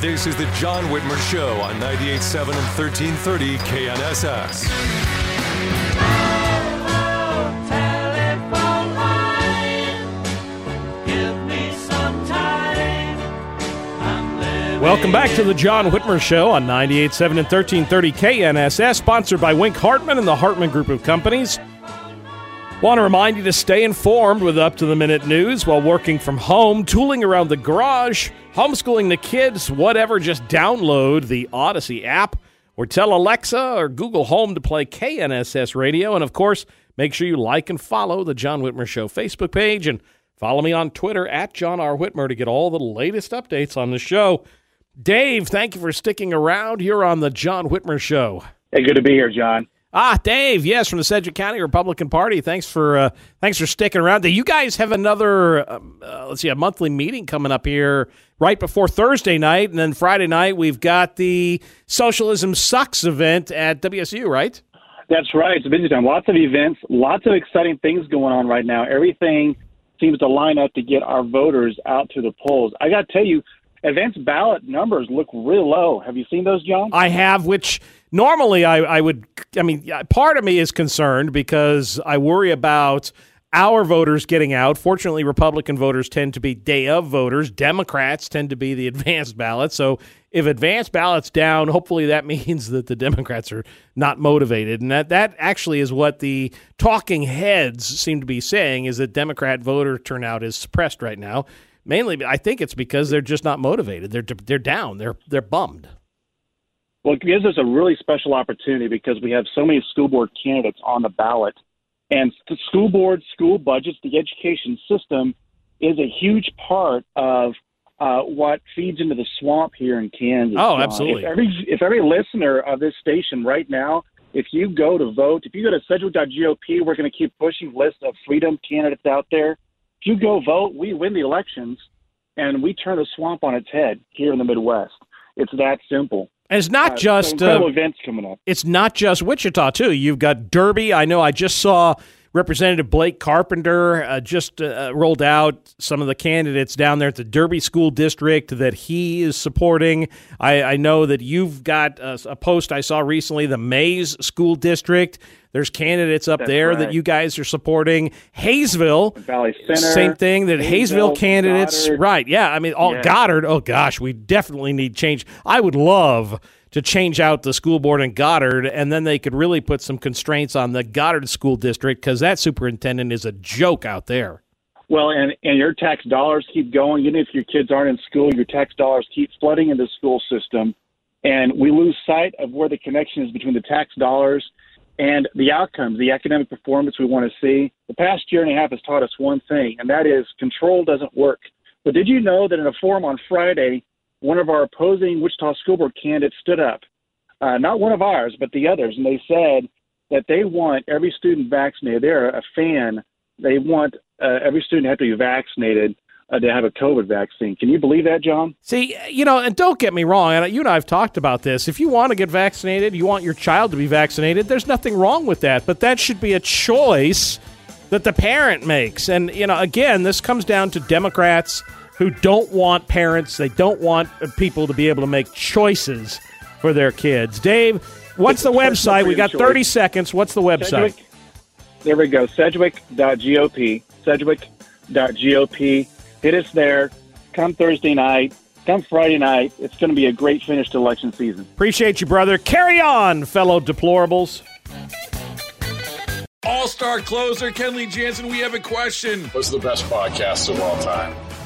This is the John Whitmer Show on 98.7 and 1330 KNSS. Welcome back to the John Whitmer Show on 98.7 and 1330 KNSS, sponsored by Wink Hartman and the Hartman Group of Companies. Want to remind you to stay informed with up to the minute news while working from home, tooling around the garage, homeschooling the kids, whatever. Just download the Odyssey app or tell Alexa or Google Home to play KNSS radio. And of course, make sure you like and follow the John Whitmer Show Facebook page and follow me on Twitter at John R. Whitmer to get all the latest updates on the show. Dave, thank you for sticking around here on the John Whitmer Show. Hey, good to be here, John. Ah, Dave, yes, from the Sedgwick County Republican Party. Thanks for uh, thanks for sticking around. Do you guys have another um, uh, let's see a monthly meeting coming up here right before Thursday night, and then Friday night we've got the Socialism Sucks event at WSU, right? That's right. It's a busy time. Lots of events, lots of exciting things going on right now. Everything seems to line up to get our voters out to the polls. I got to tell you, advanced ballot numbers look real low. Have you seen those, John? I have, which normally I, I would, I mean, part of me is concerned because I worry about our voters getting out. Fortunately, Republican voters tend to be day of voters. Democrats tend to be the advanced ballot. So if advanced ballots down, hopefully that means that the Democrats are not motivated. And that, that actually is what the talking heads seem to be saying is that Democrat voter turnout is suppressed right now. Mainly, I think it's because they're just not motivated. They're they're down. They're they're bummed. Well, it gives us a really special opportunity because we have so many school board candidates on the ballot, and the school board, school budgets, the education system is a huge part of uh, what feeds into the swamp here in Kansas. Oh, absolutely. If every if every listener of this station right now, if you go to vote, if you go to Sedgwick.gop, we're going to keep pushing lists of freedom candidates out there. If you go vote, we win the elections, and we turn the swamp on its head here in the Midwest. It's that simple. And it's not Uh, just incredible uh, events coming up. it's not just Wichita too. You've got Derby. I know. I just saw Representative Blake Carpenter uh, just uh, rolled out some of the candidates down there at the Derby School District that he is supporting. I, I know that you've got a, a post I saw recently, the Maize School District. There's candidates up That's there that you guys are supporting. Haysville, Valley Center, same thing. That Haysville, Haysville, candidates, Goddard. right? Yeah, I mean, all Yeah. Goddard. Oh gosh, we definitely need change. I would love to change out the school board in Goddard, and then they could really put some constraints on the Goddard School District because that superintendent is a joke out there. Well, and and your tax dollars keep going. Even if your kids aren't in school, your tax dollars keep flooding into the school system, and we lose sight of where the connection is between the tax dollars and the outcomes, the academic performance we want to see. The past year and a half has taught us one thing, and that is control doesn't work. But did you know that in a forum on Friday, one of our opposing Wichita School Board candidates stood up, uh, not one of ours, but the others, and they said that they want every student vaccinated. They're a fan. They want uh, every student to have to be vaccinated uh, to have a COVID vaccine. Can you believe that, John? See, you know, and don't get me wrong, and you and I have talked about this. If you want to get vaccinated, you want your child to be vaccinated, there's nothing wrong with that, but that should be a choice that the parent makes. And, you know, again, this comes down to Democrats who don't want parents, they don't want people to be able to make choices for their kids. Dave, what's the website? We got 30 seconds. What's the website? Sedgwick. There we go. Sedgwick.gop. ballot.gop. Hit us there. Come Thursday night. Come Friday night. It's going to be a great finish to election season. Appreciate you, brother. Carry on, fellow deplorables. All star closer Kenley Jansen, we have a question. What's the best podcast of all time?